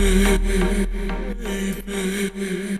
Baby, baby, baby.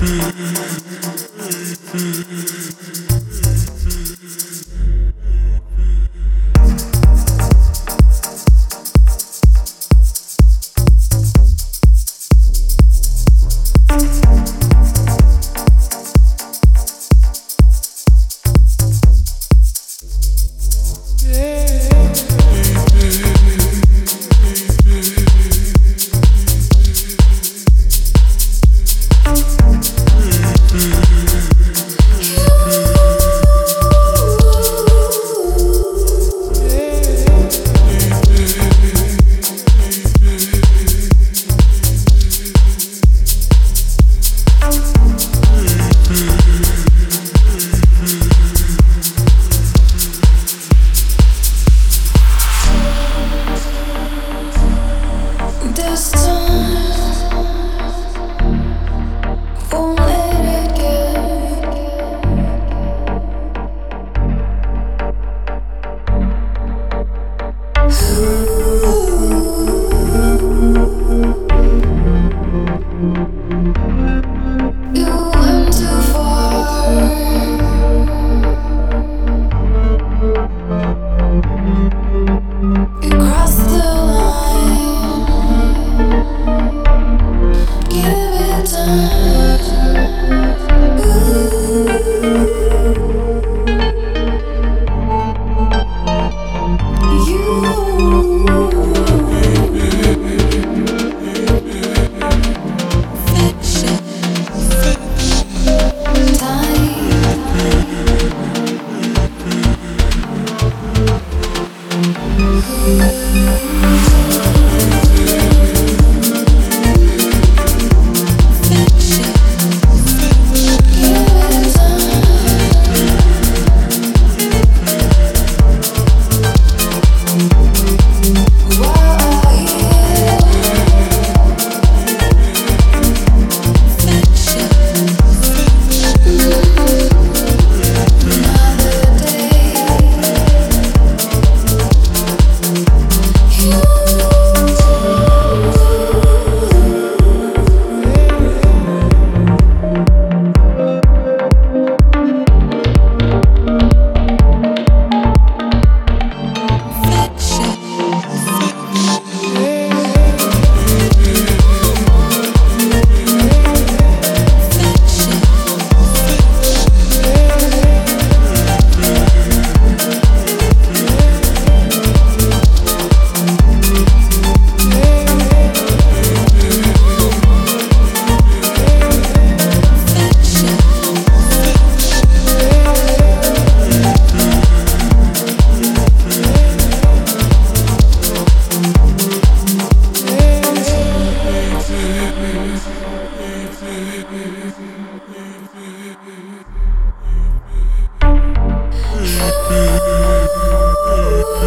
Mm-hmm. you